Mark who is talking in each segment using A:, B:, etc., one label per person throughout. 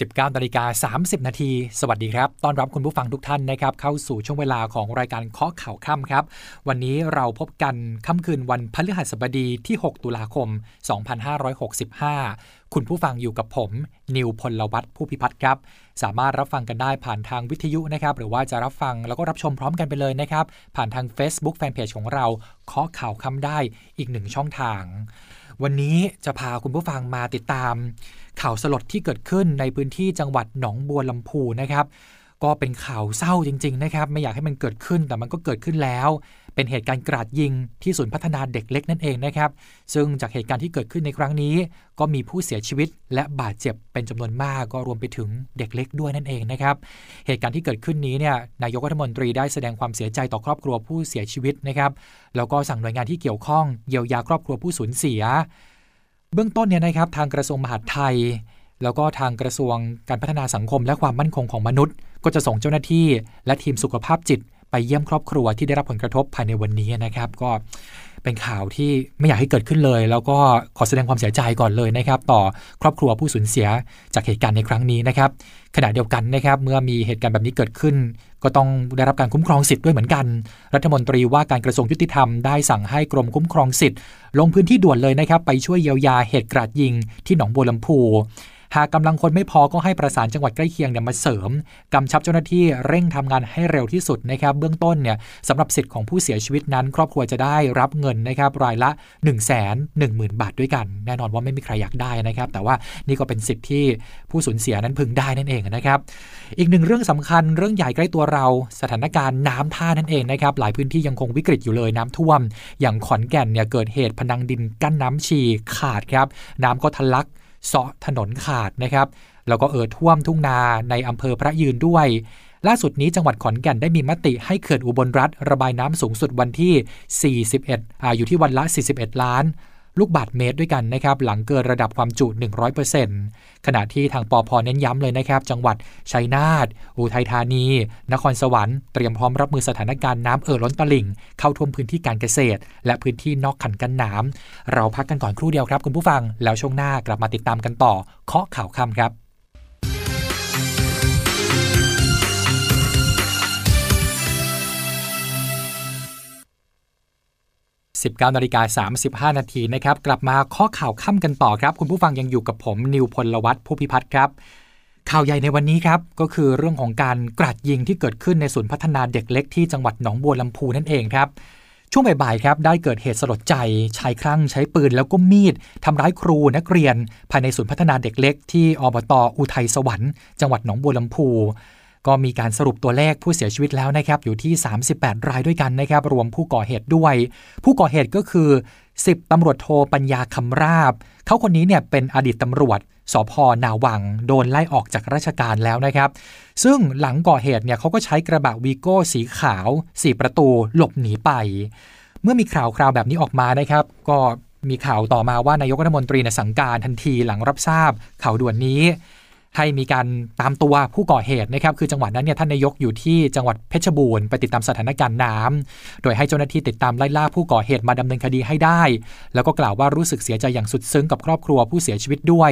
A: 19นาฬิกา30 นาที สวัสดีครับ ต้อนรับคุณผู้ฟังทุกท่านนะครับ เข้าสู่ช่วงเวลาของรายการเคาะข่าวค่ำครับ วันนี้เราพบกันค่ำคืนวันพฤหัสบดีที่ 6 ตุลาคม 2565 คุณผู้ฟังอยู่กับผม นิวพลวัตผู้พิพัฒน์ครับ สามารถรับฟังกันได้ผ่านทางวิทยุนะครับ หรือว่าจะรับฟังแล้วก็รับชมพร้อมกันไปเลยนะครับ ผ่านทาง Facebook Fanpage ของเราเคาะข่าวค่ำได้อีกหนึ่งช่องทาง วันนี้จะพาคุณผู้ฟังมาติดตาม ข่าวสลดที่เกิดขึ้นในพื้นที่จังหวัดหนองบัวลำพูนะครับ ก็เป็นข่าวเศร้าจริง ๆ นะครับ ไม่อยากให้มันเกิดขึ้นแต่มันก็เกิดขึ้นแล้ว เป็นเหตุการณ์กราดยิงที่ศูนย์พัฒนาเด็กเล็กนั่นเองนะครับ ซึ่งจากเหตุการณ์ที่เกิดขึ้นในครั้งนี้ ก็มีผู้เสียชีวิต และบาดเจ็บเป็นจำนวนมากก็รวมไปถึงเด็กเล็กด้วยนั่นเองนะครับ เหตุการณ์ที่เกิดขึ้นนี้เนี่ยนายกรัฐมนตรีได้แสดงความเสียใจต่อครอบครัวผู้เสียชีวิตนะครับแล้วก็สั่งหน่วยงานที่เกี่ยวข้องเยียวยาครอบครัวผู้สูญเสีย เบื้องต้นเนี่ยนะครับทางกระทรวงมหาดไทย แล้วก็ทางกระทรวงการพัฒนาสังคมและความมั่นคงของมนุษย์ ก็จะส่งเจ้าหน้าที่ และทีมสุขภาพจิต ไปเยี่ยมครอบครัวที่ได้รับผลกระทบภายในวันนี้นะครับ ก็ เป็นข่าวที่ไม่อยากให้เกิดขึ้นเลย แล้วก็ขอแสดงความเสียใจก่อนเลยนะครับ ต่อครอบครัวผู้สูญเสียจากเหตุการณ์ในครั้งนี้นะครับขณะเดียวกันนะครับ เมื่อมีเหตุการณ์แบบนี้เกิดขึ้น ก็ต้องได้รับการคุ้มครองสิทธิ์ด้วยเหมือนกัน รัฐมนตรีว่าการกระทรวงยุติธรรมได้สั่งให้กรมคุ้มครองสิทธิ์ ลงพื้นที่ด่วนเลยนะครับ ไปช่วยเยียวยาเหตุกราดยิงที่หนองบัวลำพู หากกำลังคนไม่พอก็ให้ประสานจังหวัดใกล้เคียงเนี่ยมาเสริมกำชับเจ้าหน้าที่เร่งทำงานให้เร็วที่สุดนะครับเบื้องต้นเนี่ยสำหรับสิทธิ์ของผู้เสียชีวิตนั้น ครอบครัวจะได้รับเงินนะครับรายละ 1 1 0 0 0 0 บาทด้วยกัน แน่นอนว่าไม่มีใครอยากได้นะครับ แต่ว่านี่ก็เป็นสิทธิ์ที่ผู้สูญเสียนั้นพึงได้นั่นเองนะครับ อีกหนึ่งเรื่องสำคัญเรื่องใหญ่ใกล้ตัวเรา สถานการณ์น้ำท่านั่นเองนะครับหลายพื้นที่ยังคงวิกฤตอยู่เลยน้ำท่วม อย่างขอนแก่นเนี่ยเกิดเหตุพนังดินกั้นน้ำชีขาดครับน้ำก็ทะลัก เสาะถนนขาดนะครับ แล้วก็เอ่อท่วมทุ่งนาในอำเภอพระยืนด้วย ล่าสุดนี้จังหวัดขอนแก่นได้มีมติให้เขื่อนอุบลรัฐ ระบายน้ำสูงสุดวันที่ 41อ่าอยู่ที่วันละ 41 ล้าน ลูกบาทเมตรด้วยกันนะครับหลังเกินระดับความจุ 100%ขณะที่ทางปอพเน้นย้ำเลยนะครับ จังหวัดชัยนาทอุทัยธานี นครสวรรค์เตรียมพร้อมรับมือสถานการณ์น้ำเอ่อล้นตลิ่ง เข้าท่วมพื้นที่การเกษตร และพื้นที่นอกขันกันน้ำเราพักกันก่อนครู่เดียวครับ คุณผู้ฟังแล้วช่วงหน้ากลับมาติดตามกันต่อเคาะข่าวค่ำครับ 19นาฬิกา35 นาทีนะครับ กลับมาข้อข่าวค่ำกันต่อครับ คุณผู้ฟังยังอยู่กับผมนิวพลวัตผู้พิพัฒน์ครับ ข่าวใหญ่ในวันนี้ครับ ก็คือเรื่องของการกราดยิงที่เกิดขึ้นในศูนย์พัฒนาเด็กเล็กที่จังหวัดหนองบัวลำพูนั่นเองครับ ช่วงบ่ายๆครับ ได้เกิดเหตุสลดใจชายคลั่งใช้ปืนแล้วก็มีดทำร้ายครูนักเรียน ภายในศูนย์พัฒนาเด็กเล็ก ที่อบตอุทัยสวรรค์ จังหวัดหนองบัวลำพู ก็มีการสรุปตัวเลขผู้เสียชีวิตแล้วนะครับอยู่ที่ 38 รายด้วยกันนะครับรวมผู้ก่อเหตุด้วย ผู้ก่อเหตุก็คือ 10ตำรวจโทปัญญาคำราบ เขาคนนี้เนี่ยเป็นอดีตตำรวจสพนาวัง โดนไล่ออกจากราชการแล้วนะครับ ซึ่งหลังก่อเหตุเนี่ยเขาก็ใช้กระบะวีโก้สีขาว 4 ประตูหลบหนีไป เมื่อมีข่าวคราวแบบนี้ออกมานะครับ ก็มีข่าวต่อมาว่านายกรัฐมนตรีนสั่งการทันทีหลังรับทราบข่าวด่วนนี้ ให้มีการตามตัวผู้ก่อเหตุนะครับคือจังหวัดนั้นเนี่ยท่านนายกอยู่ที่จังหวัดเพชรบูรณ์ไปติดตามสถานการณ์น้ำโดยให้เจ้าหน้าที่ติดตามไล่ล่าผู้ก่อเหตุมาดำเนินคดีให้ได้ แล้วก็กล่าวว่ารู้สึกเสียใจอย่างสุดซึ้งกับครอบครัวผู้เสียชีวิตด้วย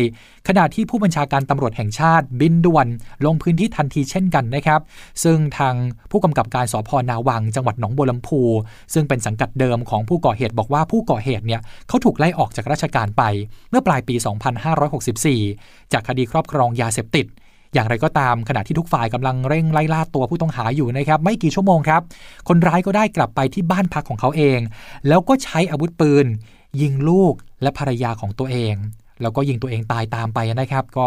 A: ขณะที่ผู้บัญชาการตำรวจแห่งชาติบินด่วนลงพื้นที่ทันทีเช่นกันนะครับ ซึ่งทางผู้กำกับการสพนาวัง จังหวัดหนองบัวลำพู ซึ่งเป็นสังกัดเดิมของผู้ก่อเหตุบอกว่าผู้ก่อเหตุเนี่ยเขาถูกไล่ออกจากราชการไป เมื่อปลายปี 2564 จากคดีครอบครองยาเสพติด อย่างไรก็ตามขณะที่ทุกฝ่ายกำลังเร่งไล่ล่าตัวผู้ต้องหาอยู่นะครับ ไม่กี่ชั่วโมงครับ คนร้ายก็ได้กลับไปที่บ้านพักของเขาเอง แล้วก็ใช้อาวุธปืน ยิงลูกและภรรยาของตัวเอง แล้วก็ยิงตัวเองตายตามไปนะครับ ก็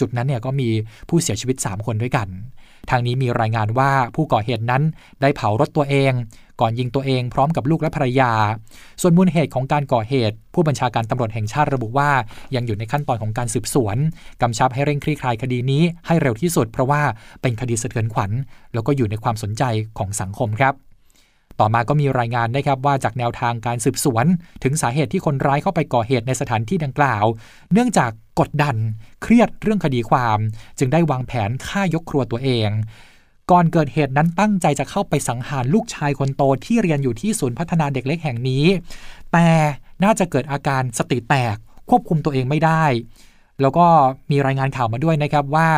A: จุดนั้นเนี่ยก็มีผู้เสียชีวิต 3 คนด้วยกัน ทางนี้มีรายงานว่าผู้ก่อเหตุนั้นได้เผารถตัวเอง ก่อนยิงตัวเองพร้อมกับลูกและภรรยา ส่วนมูลเหตุของการก่อเหตุ ผู้บัญชาการตำรวจแห่งชาติระบุว่า ยังอยู่ในขั้นตอนของการสืบสวนกำชับให้เร่งคลี่คลายคดีนี้ให้เร็วที่สุด เพราะว่าเป็นคดีสะเทือนขวัญ แล้วก็อยู่ในความสนใจของสังคมครับ ต่อมาก็มีรายงานนะครับว่าจากแนวทางการสืบสวน ถึงสาเหตุที่คนร้ายเข้าไปก่อเหตุในสถานที่ดังกล่าว เนื่องจากกดดันเครียดเรื่องคดีความ จึงได้วางแผนฆ่ายกครัวตัวเอง ก่อนเกิดเหตุนั้นตั้งใจจะเข้าไปสังหารลูกชายคนโตที่เรียนอยู่ที่ศูนย์พัฒนาเด็กเล็กแห่งนี้ แต่น่าจะเกิดอาการสติแตกควบคุมตัวเองไม่ได้ แล้วก็มีรายงานข่าวมาด้วยนะครับว่า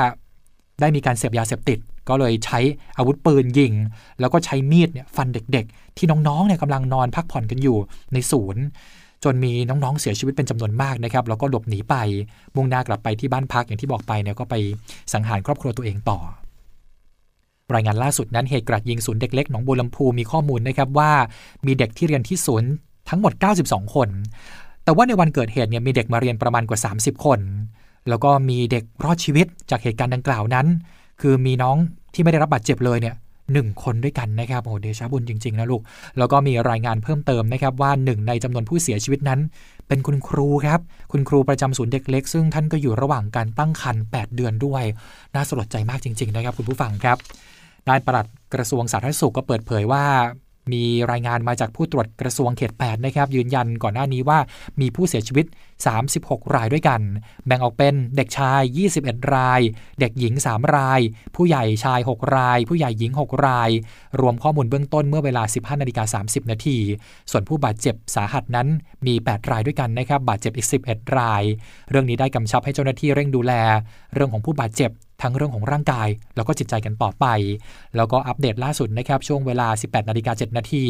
A: ได้มีการเสพยาเสพติด ก็เลยใช้อาวุธปืนยิง แล้วก็ใช้มีดเนี่ยฟันเด็กๆ ที่น้องๆเนี่ยกำลังนอนพักผ่อนกันอยู่ในศูนย์ จนมีน้องๆเสียชีวิตเป็นจำนวนมากนะครับแล้วก็หลบหนีไปมุ่งหน้ากลับไปที่บ้านพักอย่างที่บอกไปเนี่ยก็ไปสังหารครอบครัวตัวเองต่อรายงานล่าสุดนั้นเหตุกราดยิงศูนย์เด็กเล็กหนองบัวลำพูมีข้อมูลนะครับว่ามีเด็กที่เรียนที่ศูนย์ทั้งหมด 92 คน แต่ว่าในวันเกิดเหตุเนี่ยมีเด็กมาเรียนประมาณกว่า 30 คน แล้วก็มีเด็กรอดชีวิตจากเหตุการณ์ดังกล่าวนั้น คือมีน้องที่ไม่ได้รับบาดเจ็บเลยเนี่ยหนึ่งคนด้วยกันนะครับโอ้เดชะบุญจริง ๆ นะลูก แล้วก็มีรายงานเพิ่มเติมนะครับว่าหนึ่งในจำนวนผู้เสียชีวิตนั้น เป็นคุณครูครับ คุณครูประจำศูนย์เด็กเล็ก ซึ่งท่านก็อยู่ระหว่างการตั้งครรภ์8เดือนด้วย น่าสลดใจมากจริง ๆ นะครับ คุณผู้ฟังครับนายปลัดกระทรวงสาธารณสุขก็เปิดเผยว่า มีรายงานมาจากผู้ตรวจกระทรวงเขต 8 นะครับ ยืนยันก่อนหน้านี้ว่ามีผู้เสียชีวิต 36 รายด้วยกัน แบ่งออกเป็นเด็กชาย 21 ราย เด็กหญิง 3 ราย ผู้ใหญ่ชาย 6 ราย ผู้ใหญ่หญิง 6 ราย รวมข้อมูลเบื้องต้นเมื่อเวลา 15นาฬิกา30 นาที ส่วนผู้บาดเจ็บสาหัสนั้นมี 8 รายด้วยกันนะครับบาดเจ็บอีก 11 ราย เรื่องนี้ได้กำชับให้เจ้าหน้าที่เร่งดูแล เรื่องของผู้บาดเจ็บ ทั้งเรื่องของร่างกาย แล้วก็จิตใจกันต่อไป แล้วก็อัปเดตล่าสุดนะครับช่วงเวลา 18นาฬิกา7นาที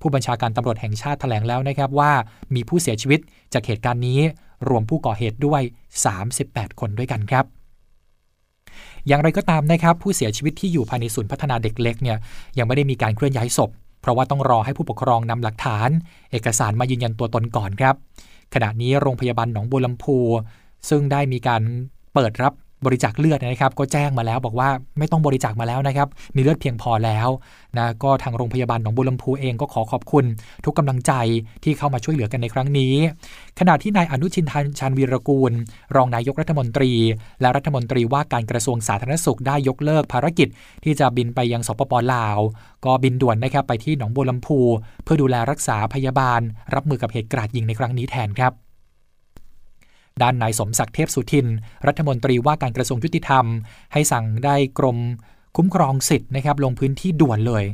A: ผู้บัญชาการตำรวจแห่งชาติแถลงแล้วนะครับว่ามีผู้เสียชีวิตจากเหตุการณ์นี้ รวมผู้ก่อเหตุด้วย 38 คนด้วยกันครับอย่างไรก็ตามนะครับผู้เสียชีวิตที่อยู่ภายในศูนย์พัฒนาเด็กเล็กเนี่ยยังไม่ได้มีการเคลื่อนย้ายศพ เพราะว่าต้องรอให้ผู้ปกครองนำหลักฐาน เอกสารมายืนยันตัวตนก่อนครับ ขณะนี้โรงพยาบาลหนองบัวลำพู ซึ่งได้มีการเปิดรับ บริจาคเลือดนะครับ ก็แจ้งมาแล้วบอกว่าไม่ต้องบริจาคมาแล้วนะครับ มีเลือดเพียงพอแล้วนะก็ทางโรงพยาบาลหนองบุรมพูเองก็ขอขอบคุณ ทุกกำลังใจที่เข้ามาช่วยเหลือกันในครั้งนี้ ขณะที่นายอนุชินทานชันวีรกูล รองนายกรัฐมนตรี และรัฐมนตรีว่าการกระทรวงสาธารณสุขได้ยกเลิกภารกิจ ที่จะบินไปยังสปปลาว ก็บินด่วนนะครับไปที่หนองบัวลำพู เพื่อดูแลรักษาพยาบาล รับมือกับเหตุการาดยิงในครั้งนี้แทนครับ ด้านนายสมศักดิ์เทพสุทิน รัฐมนตรีว่าการกระทรวงยุติธรรม ให้สั่งได้กรมคุ้มครองสิทธิ์นะครับลงพื้นที่ด่วนเลย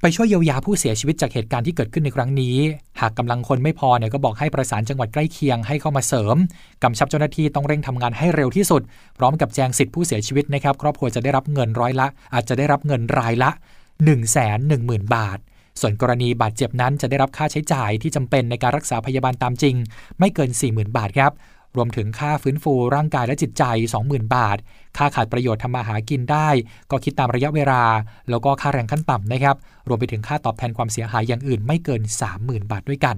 A: ไปช่วยเยียวยาผู้เสียชีวิตจากเหตุการณ์ที่เกิดขึ้นในครั้งนี้ หากกำลังคนไม่พอเนี่ยก็บอกให้ประสานจังหวัดใกล้เคียงให้เข้ามาเสริมกำชับเจ้าหน้าที่ต้องเร่งทำงานให้เร็วที่สุด พร้อมกับแจงสิทธิผู้เสียชีวิตนะครับครอบครัวจะได้รับเงินร้อยละ อาจจะได้รับเงินรายละ 1 1 0 0 0 0 บาทส่วนกรณีบาดเจ็บนั้นจะได้รับค่าใช้จ่ายที่จำเป็นในการรักษาพยาบาลตามจริง ไม่เกิน 40,000 บาทครับ รวมถึงค่าฟื้นฟูร่างกายและจิตใจ 20,000 บาท ค่าขาดประโยชน์ทำมาหากินได้ ก็คิดตามระยะเวลา แล้วก็ค่าแรงขั้นต่ำนะครับ รวมไปถึงค่าตอบแทนความเสียหายอย่างอื่นไม่เกิน 30,000 บาทด้วยกัน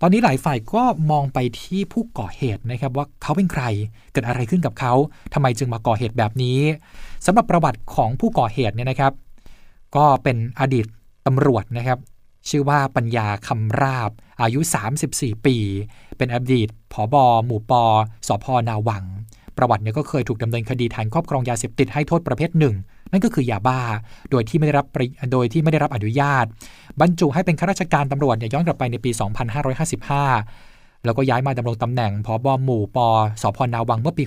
A: ตอนนี้หลายฝ่ายก็มองไปที่ผู้ก่อเหตุนะครับว่าเขาเป็นใคร เกิดอะไรขึ้นกับเขาทำไมจึงมาก่อเหตุแบบนี้สำหรับประวัติของผู้ก่อเหตุเนี่ยนะครับ ก็เป็นอดีตตำรวจนะครับชื่อว่าปัญญาคำราบ อายุ 34 ปี เป็นอดีตผอบอหมู่ปอสพนาวัง ประวัติเนี่ยก็เคยถูกดำเนินคดีฐานครอบครองยาเสพติดให้โทษประเภทหนึ่ง นั่นก็คือยาบ้า โดยที่ไม่ได้รับโดยที่ไม่ได้รับอนุญาต บรรจุให้เป็นข้าราชการตำรวจเนี่ยย้อนกลับไปในปี 2555 แล้วก็ย้ายมาดำรงตำแหน่งพอบอหมู่ปอสพนาวังเมื่อปี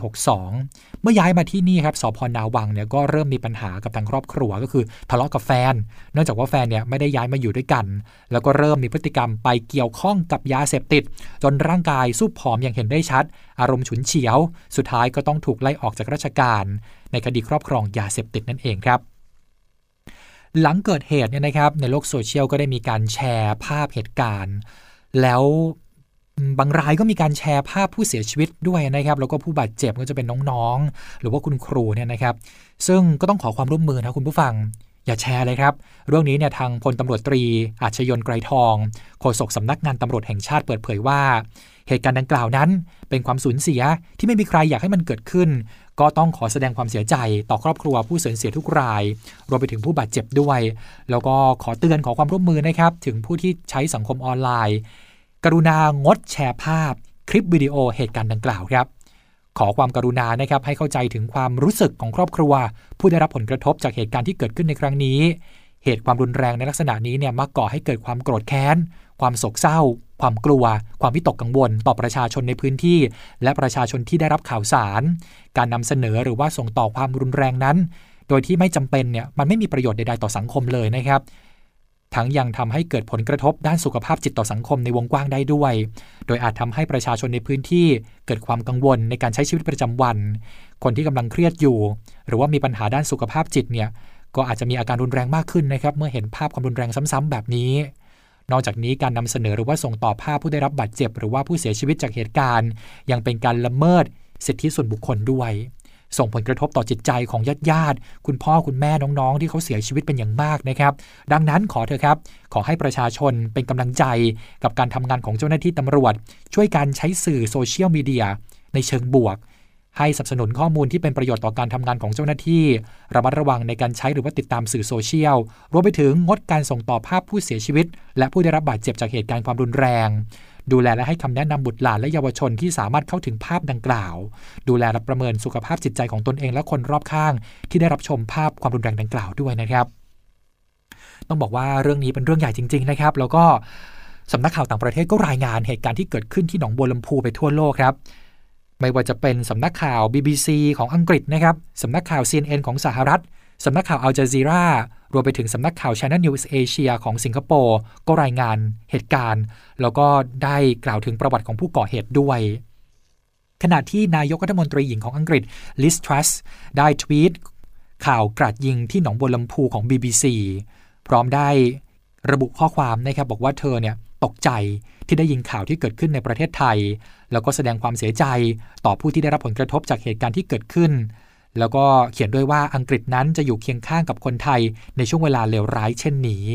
A: 62 เมื่อย้ายมาที่นี่ครับสพนาวังเนี่ยก็เริ่มมีปัญหากับทางครอบครัวก็คือทะเลาะกับแฟน เนื่องจากว่าแฟนเนี่ยไม่ได้ย้ายมาอยู่ด้วยกัน แล้วก็เริ่มมีพฤติกรรมไปเกี่ยวข้องกับยาเสพติด จนร่างกายสู้ผอมอย่างเห็นได้ชัด อารมณ์ฉุนเฉียว สุดท้ายก็ต้องถูกไล่ออกจากราชการ ในคดีครอบครองยาเสพติดนั่นเองครับหลังเกิดเหตุเนี่ยนะครับในโลกโซเชียลก็ได้มีการแชร์ภาพเหตุการณ์ แล้ว บางรายก็มีการแชร์ภาพผู้เสียชีวิตด้วยนะครับ แล้วก็ผู้บาดเจ็บก็จะเป็นน้องๆ หรือว่าคุณครูเนี่ยนะครับ ซึ่งก็ต้องขอความร่วมมือนะคุณผู้ฟัง อย่าแชร์เลยครับ เรื่องนี้เนี่ยทางพลตำรวจตรี อาชยนไกรทองโฆษกสำนักงานตำรวจแห่งชาติเปิดเผยว่า เหตุการณ์ดังกล่าวนั้น เป็นความสูญเสียที่ไม่มีใครอยากให้มันเกิดขึ้น ก็ต้องขอแสดงความเสียใจต่อครอบครัวผู้สูญเสียทุกรายรวมไปถึงผู้บาดเจ็บด้วย แล้วก็ขอเตือนขอความร่วมมือนะครับถึงผู้ที่ใช้สังคมออนไลน์ กรุณางดแชร์ภาพ คลิปวิดีโอเหตุการณ์ดังกล่าวครับ ขอความกรุณานะครับให้เข้าใจถึงความรู้สึกของครอบครัว ผู้ได้รับผลกระทบจากเหตุการณ์ที่เกิดขึ้นในครั้งนี้ เหตุความรุนแรงในลักษณะนี้เนี่ยมักก่อให้เกิดความโกรธแค้น ความโศกเศร้า ความกลัว ความวิตกกังวล ต่อประชาชนในพื้นที่ และประชาชนที่ได้รับข่าวสาร การนำเสนอหรือว่าส่งต่อความรุนแรงนั้น โดยที่ไม่จำเป็นเนี่ยมันไม่มีประโยชน์ใดๆต่อสังคมเลยนะครับ ทั้งยังทำให้เกิดผลกระทบด้านสุขภาพจิตต่อสังคมในวงกว้างได้ด้วย โดยอาจทำให้ประชาชนในพื้นที่เกิดความกังวลในการใช้ชีวิตประจำวัน คนที่กำลังเครียดอยู่ หรือว่ามีปัญหาด้านสุขภาพจิตเนี่ยก็อาจจะมีอาการรุนแรงมากขึ้นนะครับ เมื่อเห็นภาพความรุนแรงซ้ำๆแบบนี้ นอกจากนี้การนำเสนอหรือว่าส่งต่อภาพผู้ได้รับบาดเจ็บ หรือว่าผู้เสียชีวิตจากเหตุการณ์ ยังเป็นการละเมิดสิทธิส่วนบุคคลด้วย ส่งผลกระทบต่อจิตใจของญาติญาติคุณพ่อคุณแม่น้องๆ ที่เขาเสียชีวิตเป็นอย่างมากนะครับ ดังนั้นขอเถอะครับ ขอให้ประชาชนเป็นกำลังใจกับการทำงานของเจ้าหน้าที่ตำรวจ ช่วยการใช้สื่อโซเชียลมีเดียในเชิงบวกให้สนับสนุนข้อมูลที่เป็นประโยชน์ต่อการทำงานของเจ้าหน้าที่ ระมัดระวังในการใช้หรือว่าติดตามสื่อโซเชียล รวมไปถึงงดการส่งต่อภาพผู้เสียชีวิต และผู้ได้รับบาดเจ็บจากเหตุการณ์ความรุนแรง ดูแลและให้คำแนะนำบุตรหลานและเยาวชนที่สามารถเข้าถึงภาพดังกล่าว ดูแลและประเมินสุขภาพจิตใจของตนเองและคนรอบข้าง ที่ได้รับชมภาพความรุนแรงดังกล่าวด้วยนะครับ ต้องบอกว่าเรื่องนี้เป็นเรื่องใหญ่จริง ๆ นะครับ แล้วก็สำนักข่าวต่างประเทศก็รายงานเหตุการณ์ที่เกิดขึ้นที่หนองบัวลำพูไปทั่วโลกครับไม่ว่าจะเป็นสำนักข่าว BBC ของอังกฤษนะครับสำนักข่าว CNN ของสหรัฐ สำนักข่าวอัลจาซีรารวมไปถึงสำนักข่าว Channel News Asia ของสิงคโปร์ก็รายงานเหตุการณ์ แล้วก็ได้กล่าวถึงประวัติของผู้ก่อเหตุด้วย ขณะที่นายกรัฐมนตรีหญิงของอังกฤษลิสทรัสได้ทวีตข่าวกราดยิงที่หนองบัวลำพูของ BBC พร้อมได้ระบุข้อความนะครับบอกว่าเธอเนี่ยตกใจที่ได้ยินข่าวที่เกิดขึ้นในประเทศไทย แล้วก็แสดงความเสียใจต่อผู้ที่ได้รับผลกระทบจากเหตุการณ์ที่เกิดขึ้น แล้วก็เขียนด้วยว่าอังกฤษนั้นจะอยู่เคียงข้างกับคนไทยในช่วงเวลาเลวร้ายเช่นนี้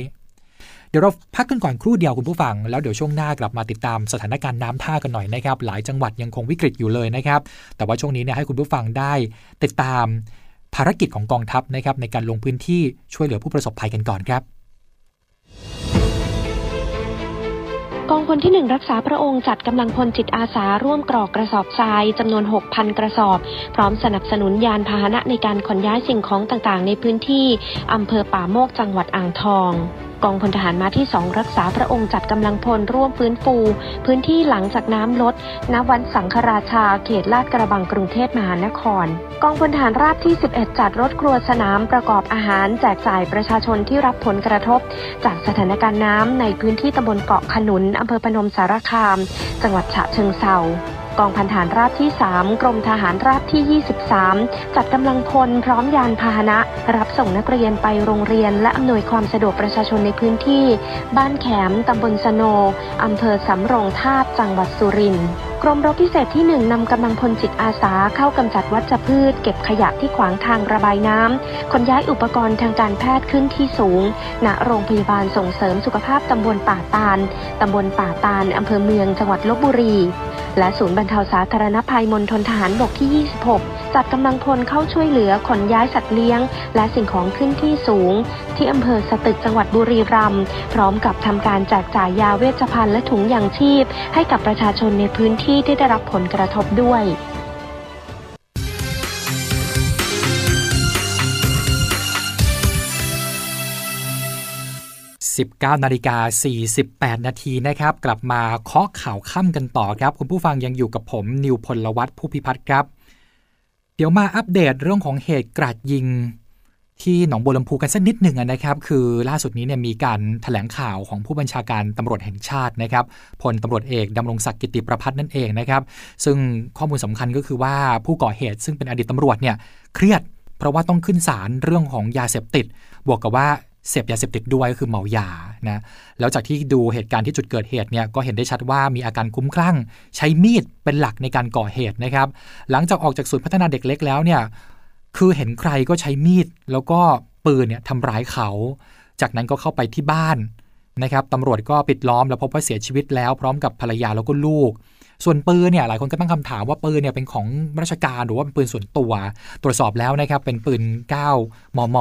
A: เดี๋ยวเราพักกันก่อนครู่เดียวคุณผู้ฟัง แล้วเดี๋ยวช่วงหน้ากลับมาติดตามสถานการณ์น้ำท่ากันหน่อยนะครับ หลายจังหวัดยังคงวิกฤตอยู่เลยนะครับ แต่ว่าช่วงนี้เนี่ยให้คุณผู้ฟังได้ติดตามภารกิจของกองทัพนะครับในการลงพื้นที่ช่วยเหลือผู้ประสบภัยกันก่อนครับ
B: กองพลที่หนึ่งรักษาพระองค์จัดกำลังพลจิตอาสาร่วมกรอกกระสอบทรายจำนวน 6,000 กระสอบ พร้อมสนับสนุนยานพาหนะในการขนย้ายสิ่งของต่างๆ ในพื้นที่อำเภอป่าโมกจังหวัดอ่างทองกองพลทหารมาที่ 2 รักษาพระองค์จัดกำลังพลร่วมฟื้นฟู พื้นที่หลังจากน้ำลดณวันสังฆราชา เขตลาดกระบังกรุงเทพมหานคร กองพลทหารราบที่ 11 จัดรถครัวสนามประกอบอาหารแจกจ่ายประชาชนที่รับผลกระทบ จากสถานการณ์น้ำในพื้นที่ตำบลเกาะขนุนอำเภอพนมสารคาม จังหวัดฉะเชิงเซากองพันฐานราบที่ 3 กรมทหารราบที่ 23 จัดกำลังพลพร้อมยานพาหนะ รับส่งนักเรียนไปโรงเรียน และอำนวยความสะดวกประชาชนในพื้นที่ บ้านแขมตำบลสโนอำเภอสำโรงทาบจังหวัดสุรินทร์กรมรบพิเศษที่ 1นำกำลังพลจิตอาสาเข้ากำจัดวัชพืช เก็บขยะที่ขวางทางระบายน้ำขนย้ายอุปกรณ์ทางการแพทย์ขึ้นที่สูง ณ โรงพยาบาลส่งเสริมสุขภาพตำบลป่าตาลตำบลป่าตาลอำเภอเมืองจังหวัดลบบุรี และศูนย์บรรเทาสาธารณภัยมณฑลทหารบกที่ 26 จัดกำลังพลเข้าช่วยเหลือขนย้ายสัตว์เลี้ยง และสิ่งของขึ้นที่สูง ที่อำเภอสตึกจังหวัดบุรีรัมย์พร้อมกับทำการแจกจ่ายยาเวชภัณฑ์และถุงยางชีพ ให้กับประชาชนในพื้นที่ที่ได้รับผลกระทบด้วย
A: 19นาฬิกา48 นาทีนะครับ กลับมาเคาะข่าวค่ำกันต่อครับ คุณผู้ฟังยังอยู่กับผมนิวพลวัตผู้พิพัฒน์ครับ เดี๋ยวมาอัปเดตเรื่องของเหตุกราดยิง ที่หนองบัวลำพูกันสักนิดหนึ่งนะครับ คือล่าสุดนี้เนี่ยมีการถแถลงข่าวของผู้บัญชาการตำรวจแห่งชาตินะครับพลตำรวจเอกดำรงศักดิ์กิติประพัฒน์นั่นเองนะครับ ซึ่งข้อมูลสำคัญก็คือว่าผู้ก่อเหตุซึ่งเป็นอดีตตำรวจเนี่ยเครียด เพราะว่าต้องขึ้นศาลเรื่องของยาเสพติด บวกกับว่าเสพยาเสพติดด้วยก็คือเมายานะแล้วจากที่ดูเหตุการณ์ที่จุดเกิดเหตุเนี่ยก็เห็นได้ชัดว่ามีอาการคุ้มคลั่ง ใช้มีดเป็นหลักในการก่อเหตุนะครับ หลังจากออกจากศูนย์พัฒนาเด็กเล็กแล้วเนี่ย คือเห็นใครก็ใช้มีด แล้วก็ปืนเนี่ยทำร้ายเขา จากนั้นก็เข้าไปที่บ้านนะครับตำรวจก็ปิดล้อมแล้วพบว่าเสียชีวิตแล้วพร้อมกับภรรยาแล้วก็ลูก ส่วนปืนเนี่ยหลายคนก็ตั้งคำถามว่าปืนเนี่ยเป็นของราชการหรือว่าเป็นปืนส่วนตัว ตรวจสอบแล้วนะครับเป็นปืน 9 มม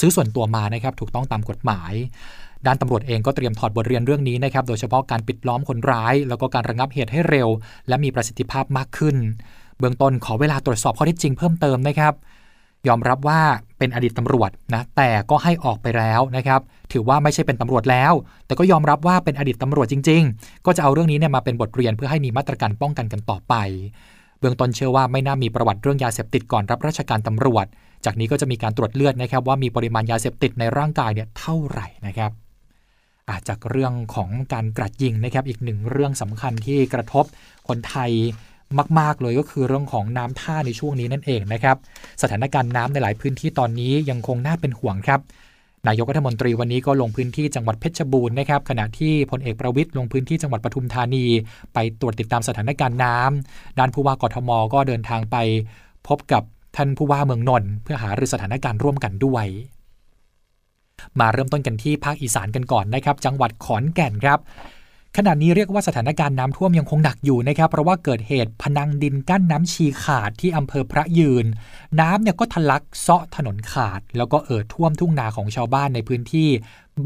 A: ซื้อส่วนตัวมานะครับถูกต้องตามกฎหมาย ด้านตำรวจเองก็เตรียมถอดบทเรียนเรื่องนี้นะครับโดยเฉพาะการปิดล้อมคนร้าย แล้วก็การระงับเหตุให้เร็ว และมีประสิทธิภาพมากขึ้น เบื้องต้นขอเวลาตรวจสอบข้อเท็จจริงเพิ่มเติมนะครับ ยอมรับว่าเป็นอดีตตำรวจนะแต่ก็ให้ออกไปแล้วนะครับถือว่าไม่ใช่เป็นตำรวจแล้ว แต่ก็ยอมรับว่าเป็นอดีตตำรวจจริง ๆ ก็จะเอาเรื่องนี้เนี่ยมาเป็นบทเรียนเพื่อให้มีมาตรการป้องกันกันต่อไป เบื้องต้นเชื่อว่าไม่น่ามีประวัติเรื่องยาเสพติดก่อนรับราชการตำรวจ จากนี้ก็จะมีการตรวจเลือดนะครับว่ามีปริมาณยาเสพติดในร่างกายเนี่ยเท่าไหร่นะครับาจากเรื่องของการกรัดยิงนะครับอีกหนึ่งเรื่องสำคัญที่กระทบคนไทย มาก ๆ เลยก็คือเรื่องของน้ำท่าในช่วงนี้นั่นเองนะครับ สถานการณ์น้ำในหลายพื้นที่ตอนนี้ยังคงน่าเป็นห่วงครับ นายกรัฐมนตรีวันนี้ก็ลงพื้นที่จังหวัดเพชรบูรณ์นะครับขณะที่พลเอกประวิตยลงพื้นที่จังหวัดปทุมธานี ไปตรวจติดตามสถานการณ์น้ำด้านผู้ว่ากทมก็เดินทางไป พบกับท่านผู้ว่าเมืองนนท์เพื่อหารือสถานการณ์ร่วมกันด้วยมาเริ่มต้นกันที่ภาคอีสานกันก่อนนะครับ จังหวัดขอนแก่นครับ ขณะนี้เรียกว่าสถานการณ์น้ำท่วมยังคงหนักอยู่นะครับ เพราะว่าเกิดเหตุพนังดินกั้นน้ำชีขาดที่อำเภอพระยืน น้ำเนี่ยก็ทะลักเซาะถนนขาด แล้วก็เอ่อท่วมทุ่งนาของชาวบ้านในพื้นที่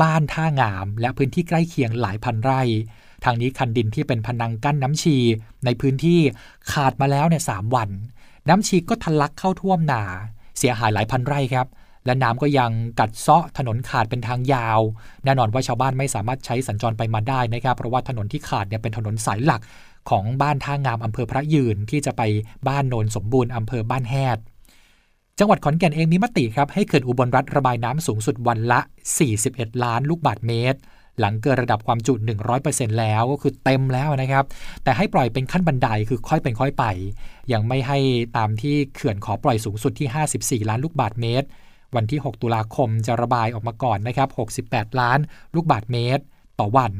A: บ้านท่างาม และพื้นที่ใกล้เคียงหลายพันไร่ ทางนี้คันดินที่เป็นพนังกั้นน้ำชี ในพื้นที่ขาดมาแล้วเนี่ยสามวัน น้ำชีก็ทะลักเข้าท่วมนา เสียหายหลายพันไร่ครับ และน้ำก็ยังกัดเซาะถนนขาดเป็นทางยาว แน่นอนว่าชาวบ้านไม่สามารถใช้สัญจรไปมาได้นะครับเพราะว่าถนนที่ขาดเนี่ยเป็นถนนสายหลักของบ้านท่างามอำเภอพระยืนที่จะไปบ้านโนนสมบูรณ์อำเภอบ้านแฮดจังหวัดขอนแก่นเองมีมติครับให้เขื่อนอุบลรัฐระบายน้ำสูงสุดวันละ 41 ล้านลูกบาทเมตร หลังเกินระดับความจุ 100%แล้วก็คือเต็มแล้วนะครับ แต่ให้ปล่อยเป็นขั้นบันไดคือค่อยเป็นค่อยไป ยังไม่ให้ตามที่เขื่อนขอปล่อยสูงสุดที่ 54 ล้านลูกบาทเมตร วันที่ 6 ตุลาคมจะระบายออกมาก่อนนะครับ 68 ล้านลูกบาทเมตร ต่อวัน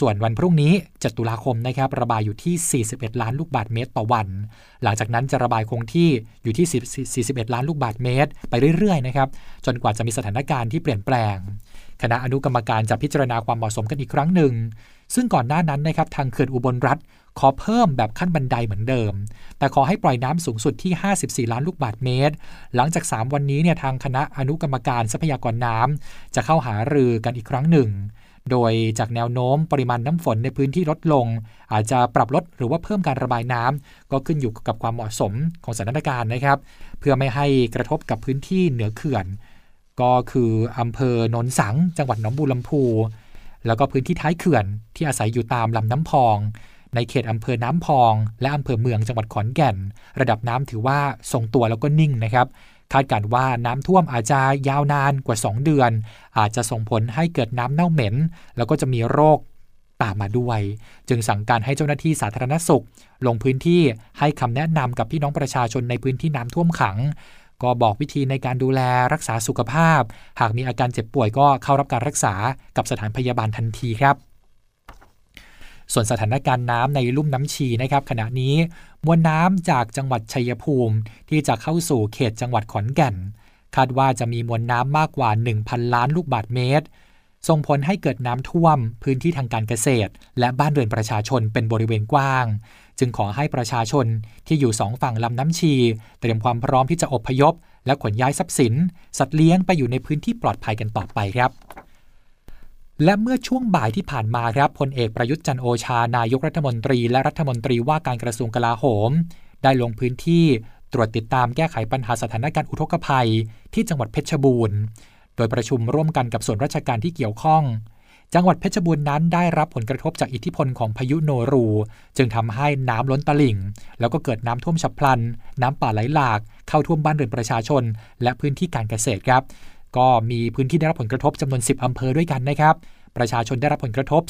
A: ส่วนวันพรุ่งนี้ 7 ตุลาคมนะครับระบายอยู่ที่ 41 ล้านลูกบาทเมตร ต่อวัน หลังจากนั้นจะระบายคงที่อยู่ที่ 41 ล้านลูกบาทเมตร ไปเรื่อยๆนะครับจนกว่าจะมีสถานการณ์ที่เปลี่ยนแปลง คณะอนุกรรมการจะพิจารณาความเหมาะสมกันอีกครั้งหนึ่งซึ่งก่อนหน้านั้นนะครับทางเขื่อนอุบลรัฐ ขอเพิ่มแบบขั้นบันไดเหมือนเดิม แต่ขอให้ปล่อยน้ำสูงสุดที่ 54 ล้านลูกบาทเมตร หลังจาก 3 วันนี้เนี่ยทางคณะอนุกรรมการทรัพยากรน้ำจะเข้าหารือกันอีกครั้งหนึ่ง โดยจากแนวโน้มปริมาณน้ำฝนในพื้นที่ลดลง อาจจะปรับลดหรือว่าเพิ่มการระบายน้ำก็ขึ้นอยู่กับความเหมาะสมของสถานการณ์นะครับ เพื่อไม่ให้กระทบกับพื้นที่เหนือเขื่อน ก็คืออำเภอโนนสัง จังหวัดหนองบัวลำพู แล้วก็พื้นที่ท้ายเขื่อนที่อาศัยอยู่ตามลำน้ำพอง ในเขตอำเภอน้ำพอง และอำเภอเมืองจังหวัดขอนแก่น ระดับน้ำถือว่าทรงตัวแล้วก็นิ่งนะครับคาดการว่าน้ำท่วมอาจจะยาวนานกว่า 2 เดือน อาจจะส่งผลให้เกิดน้ำเน่าเหม็น แล้วก็จะมีโรคตามมาด้วย จึงสั่งการให้เจ้าหน้าที่สาธารณสุข ลงพื้นที่ให้คำแนะนำกับพี่น้องประชาชนในพื้นที่น้ำท่วมขัง ก็บอกวิธีในการดูแลรักษาสุขภาพ หากมีอาการเจ็บป่วยก็เข้ารับการรักษากับสถานพยาบาลทันทีครับ ส่วนสถานการณ์น้ำในลุ่มน้ำชีนะครับ ขณะนี้มวลน้ำจากจังหวัดชัยภูมิที่จะเข้าสู่เขตจังหวัดขอนแก่น คาดว่าจะมีมวลน้ำมากกว่า 1,000 ล้านลูกบาทเมตร ส่งผลให้เกิดน้ำท่วม พื้นที่ทางการเกษตร และบ้านเรือนประชาชนเป็นบริเวณกว้าง จึงขอให้ประชาชนที่อยู่สองฝั่งลำน้ำชี เตรียมความพร้อมที่จะอพยพ และขนย้ายทรัพย์สิน สัตว์เลี้ยงไปอยู่ในพื้นที่ปลอดภัยกันต่อไปครับ และเมื่อช่วงบ่ายที่ผ่านมาครับพลเอกประยุทธ์จันโอชานายกรัฐมนตรี และรัฐมนตรีว่าการกระทรวงกลาโหม ได้ลงพื้นที่ตรวจติดตามแก้ไขปัญหาสถานการณ์อุทกภัย ที่จังหวัดเพชรบูรณ์ โดยประชุมร่วมกันกับส่วนราชการที่เกี่ยวข้อง จังหวัดเพชรบูรณ์นั้นได้รับผลกระทบจากอิทธิพลของพายุโนรู จึงทำให้น้ำล้นตลิ่ง แล้วก็เกิดน้ำท่วมฉับพลัน น้ำป่าไหลหลาก เข้าท่วมบ้านเรือนประชาชน และพื้นที่การเกษตรครับ ก็มีพื้นที่ได้รับผลกระทบจำนวน 10 อำเภอด้วยกันนะครับ ประชาชนได้รับผลกระทบ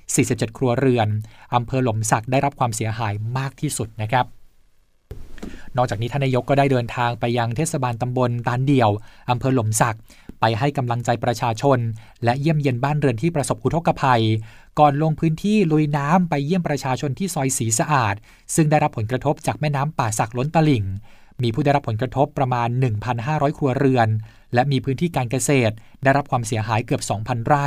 A: 2647 ครัวเรือน อำเภอหล่มสักได้รับความเสียหายมากที่สุดนะครับ นอกจากนี้ท่านนายกก็ได้เดินทางไปยังเทศบาลตำบลตานเดี่ยว อำเภอหล่มสัก ไปให้กำลังใจประชาชน และเยี่ยมเยียนบ้านเรือนที่ประสบอุทกภัย ก่อนลงพื้นที่ลุยน้ำไปเยี่ยมประชาชนที่ซอยสีสะอาด ซึ่งได้รับผลกระทบจากแม่น้ำป่าสักล้นตลิ่ง มีผู้ได้รับผลกระทบประมาณ 1,500 ครัวเรือน และมีพื้นที่การเกษตร ได้รับความเสียหายเกือบ 2,000 ไร่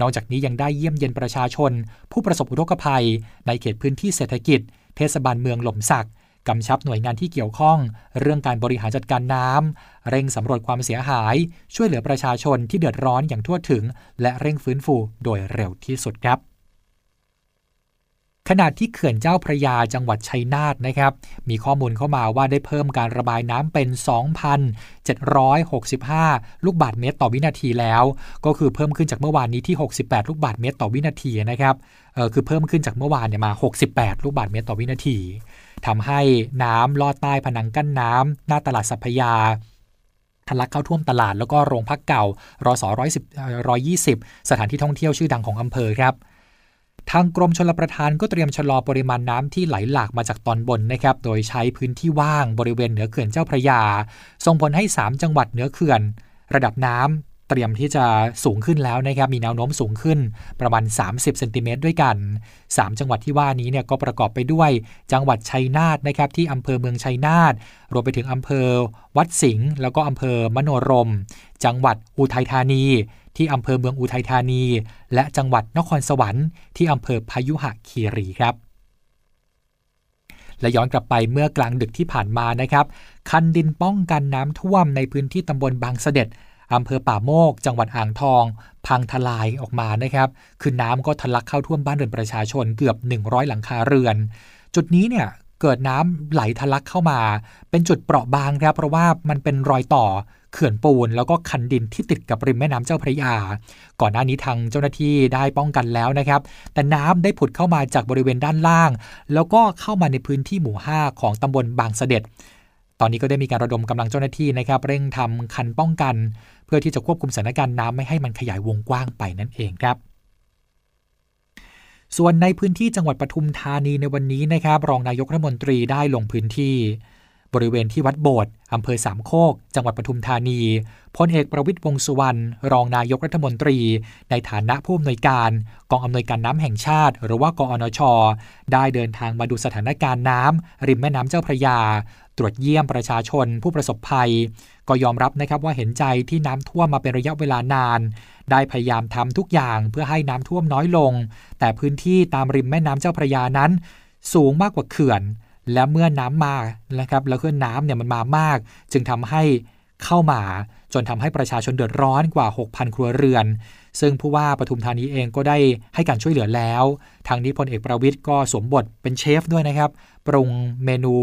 A: นอกจากนี้ยังได้เยี่ยมเยียนประชาชน ผู้ประสบอุทกภัย ในเขตพื้นที่เศรษฐกิจ เทศบาลเมืองหล่มสักกำชับหน่วยงานที่เกี่ยวข้อง เรื่องการบริหารจัดการน้ำเร่งสำรวจความเสียหาย ช่วยเหลือประชาชนที่เดือดร้อนอย่างทั่วถึง และเร่งฟื้นฟูโดยเร็วที่สุดครับ ขณะที่เขื่อนเจ้าพระยาจังหวัดชัยนาทนะครับ มีข้อมูลเข้ามาว่าได้เพิ่มการระบายน้ำเป็น 2,765 ลูกบาศก์เมตรต่อวินาทีแล้ว ก็คือเพิ่มขึ้นจากเมื่อวานนี้ที่ 68 ลูกบาศก์เมตรต่อวินาทีนะครับเออคือเพิ่มขึ้นจากเมื่อวานเนี่ยมา 68 ลูกบาศก์เมตรต่อวินาทีทำให้น้ำลอดใต้ผนังกั้นน้ำหน้าตลาดสัพพยาทะลักเข้าท่วมตลาดแล้วก็โรงพักเก่ารอสอร้อยสิบร้อยยี่สิบสถานที่ท่องเที่ยวชื่อดังของอำเภอครับ ทางกรมชลประทานก็เตรียมชะลอปริมาณน้ำที่ไหลหลากมาจากตอนบนนะครับ โดยใช้พื้นที่ว่างบริเวณเหนือเขื่อนเจ้าพระยา ส่งผลให้ 3 จังหวัดเหนือเขื่อน ระดับน้ำเตรียมที่จะสูงขึ้นแล้วนะครับ มีแนวโน้มสูงขึ้นประมาณ 30เซนติเมตรด้วยกัน 3 จังหวัดที่ว่านี้เนี่ยก็ประกอบไปด้วยจังหวัดชัยนาทนะครับที่อำเภอเมืองชัยนาทรวมไปถึงอำเภอวัดสิงห์แล้วก็อำเภอมโนรม จังหวัดอุทัยธานี ที่อำเภอเมืองอุทัยธานี และจังหวัดนครสวรรค์ที่อำเภอพยุหคีรีครับ และย้อนกลับไปเมื่อกลางดึกที่ผ่านมานะครับ คันดินป้องกันน้ำท่วมในพื้นที่ตำบลบางเสด็จอำเภอป่าโมก จังหวัดอ่างทอง พังทลายออกมานะครับ คือน้ำก็ทะลักเข้าท่วมบ้านเรือนประชาชนเกือบ 100 หลังคาเรือน จุดนี้เนี่ยเกิดน้ำไหลทะลักเข้ามา เป็นจุดเปราะบางครับเพราะว่ามันเป็นรอยต่อ เขื่อนปูน แล้วก็คันดินที่ติดกับริมแม่น้ำเจ้าพระยา ก่อนหน้านี้ทางเจ้าหน้าที่ได้ป้องกันแล้วนะครับ แต่น้ำได้ผุดเข้ามาจากบริเวณด้านล่าง แล้วก็เข้ามาในพื้นที่หมู่ 5 ของตำบลบางเสด็จ ตอนนี้ก็ได้มีการระดมกำลังเจ้าหน้าที่นะครับ เร่งทำคันป้องกัน เพื่อที่จะควบคุมสถานการณ์น้ำไม่ให้มันขยายวงกว้างไปนั่นเองครับส่วนในพื้นที่จังหวัดปทุมธานีในวันนี้นะครับ รองนายกรัฐมนตรีได้ลงพื้นที่ บริเวณที่วัดโบสถ์อำเภอสามโคก จังหวัดปทุมธานีพลเอกประวิตยวงสุวรรณรองนายกรัฐมนตรี ในฐานะผู้อำนวยการ กองอำนวยการน้ำแห่งชาติ หรือว่ากอนช ได้เดินทางมาดูสถานการณ์น้ำริมแม่น้ำเจ้าพระยา ตรวจเยี่ยมประชาชนผู้ประสบภัย ก็ยอมรับนะครับว่าเห็นใจที่น้ำท่วมมาเป็นระยะเวลานาน ได้พยายามทำทุกอย่างเพื่อให้น้ำท่วมน้อยลง แต่พื้นที่ตามริมแม่น้ำเจ้าพระยานั้น สูงมากกว่าเขื่อน และเมื่อน้ำมานะครับ แล้วก็น้ำเนี่ยมันมามาก จึงทำให้เข้ามาจนทำให้ประชาชนเดือดร้อนกว่า 6,000 ครัวเรือน ซึ่งผู้ว่าปทุมธานีเองก็ได้ให้การช่วยเหลือแล้ว ทางนี้พลเอกประวิทย์ก็สวมบทเป็นเชฟด้วยนะครับ ปรุงเมนู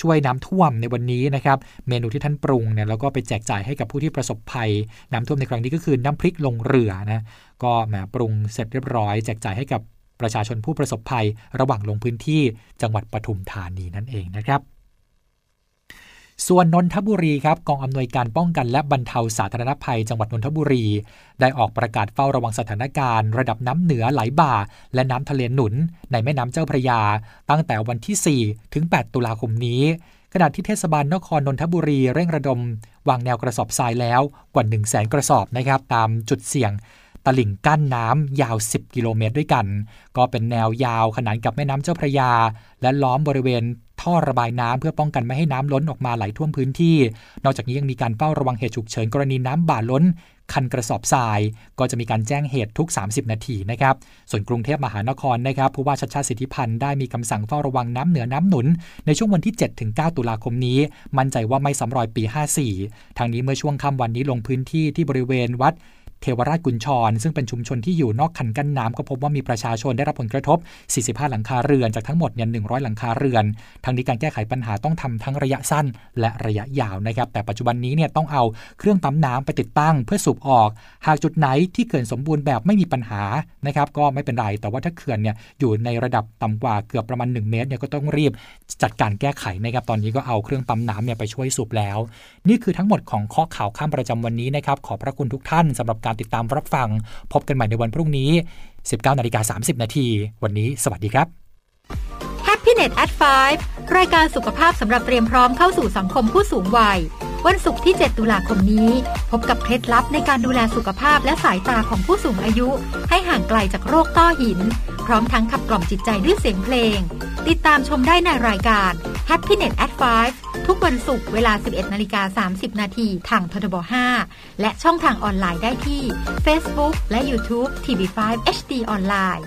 A: ช่วยน้ำท่วมในวันนี้นะครับ เมนูที่ท่านปรุงเนี่ยแล้วก็ไปแจกจ่ายให้กับผู้ที่ประสบภัย น้ำท่วมในครั้งนี้ก็คือน้ำพริกลงเรือนะ ก็แหมปรุงเสร็จเรียบร้อย แจกจ่ายให้กับ ประชาชนผู้ประสบภัยระหว่างลงพื้นที่จังหวัดปทุมธานีนั่นเองนะครับส่วนนนทบุรีครับกองอำนวยการป้องกันและบรรเทาสาธารณภัย จังหวัดนนทบุรี ได้ออกประกาศเฝ้าระวังสถานการณ์ ระดับน้ำเหนือไหลบ่า และน้ำทะเลหนุน ในแม่น้ำเจ้าพระยา ตั้งแต่วันที่ 4 ถึง 8 ตุลาคมนี้ขณะที่เทศบาลนครนนทบุรีเร่งระดม วางแนวกระสอบทรายแล้วกว่า 1 0 0 0 0แสนกระสอบนะครับตามจุดเสี่ยง ตลิ่งกั้นน้ำยาว 10 กิโลเมตรด้วยกัน ก็เป็นแนวยาวขนานกับแม่น้ำเจ้าพระยา และล้อมบริเวณท่อระบายน้ำเพื่อป้องกันไม่ให้น้ำล้นออกมาไหลท่วมพื้นที่ นอกจากนี้ยังมีการเฝ้าระวังเหตุฉุกเฉินกรณีน้ำบ่าล้น คันกระสอบทราย ก็จะมีการแจ้งเหตุทุก 30 นาทีนะครับ ส่วนกรุงเทพมหานครนะครับผู้ว่าชัดชาติสิทธิพันธ์ได้มีคำสั่งเฝ้าระวังน้ำเหนือน้ำหนุน ในช่วงวันที่ 7-9 ตุลาคมนี้ มั่นใจว่าไม่ซ้ำรอยปี 54 ทางนี้เมื่อช่วงค่ำวันนี้ลงพื้นที่ที่บริเวณวัด เทวราชกุญชร ซึ่งเป็นชุมชนที่อยู่นอกคันกั้นน้ำก็พบว่ามีประชาชนได้รับผลกระทบ 45 หลังคาเรือนจากทั้งหมดเนี่ย100 หลังคาเรือนทางนี้การแก้ไขปัญหาต้องทำทั้งระยะสั้นและระยะยาวนะครับ แต่ปัจจุบันนี้เนี่ยต้องเอาเครื่องปั๊มน้ำไปติดตั้ง เพื่อสูบออก หากจุดไหนที่เขื่อนสมบูรณ์แบบไม่มีปัญหานะครับก็ไม่เป็นไร แต่ว่าถ้าเขื่อนเนี่ยอยู่ในระดับต่ำกว่าเกือบประมาณ 1 เมตรเนี่ยก็ต้องรีบจัดการแก้ไขนะครับตอนนี้ก็เอาเครื่องปั๊มน้ำเนี่ยไปช่วยสูบแล้ว นี่คือทั้งหมดของข้อข่าวข้ามประจำวันนี้นะครับขอพระคุณทุกท่านสำหรับการติดตามรับฟัง พบกันใหม่ในวันพรุ่งนี้ 19นาฬิกา30 นาที วันนี้สวัสดีครับ
C: Happy Net at 5รายการสุขภาพสำหรับเตรียมพร้อมเข้าสู่สังคมผู้สูงวัย วันศุกร์ที่ 7 ตุลาคมนี้ พบกับเคล็ดลับในการดูแลสุขภาพและสายตาของผู้สูงอายุ ให้ห่างไกลจากโรคต้อหิน พร้อมทั้งขับกล่อมจิตใจด้วยเสียงเพลง ติดตามชมได้ในรายการ Happy Net at 5 ทุกวันศุกร์เวลา 11นาฬิกา30 นาทีทางททบ 5 และช่องทางออนไลน์ได้ที่ Facebook และ YouTube TV5 HD ออนไลน์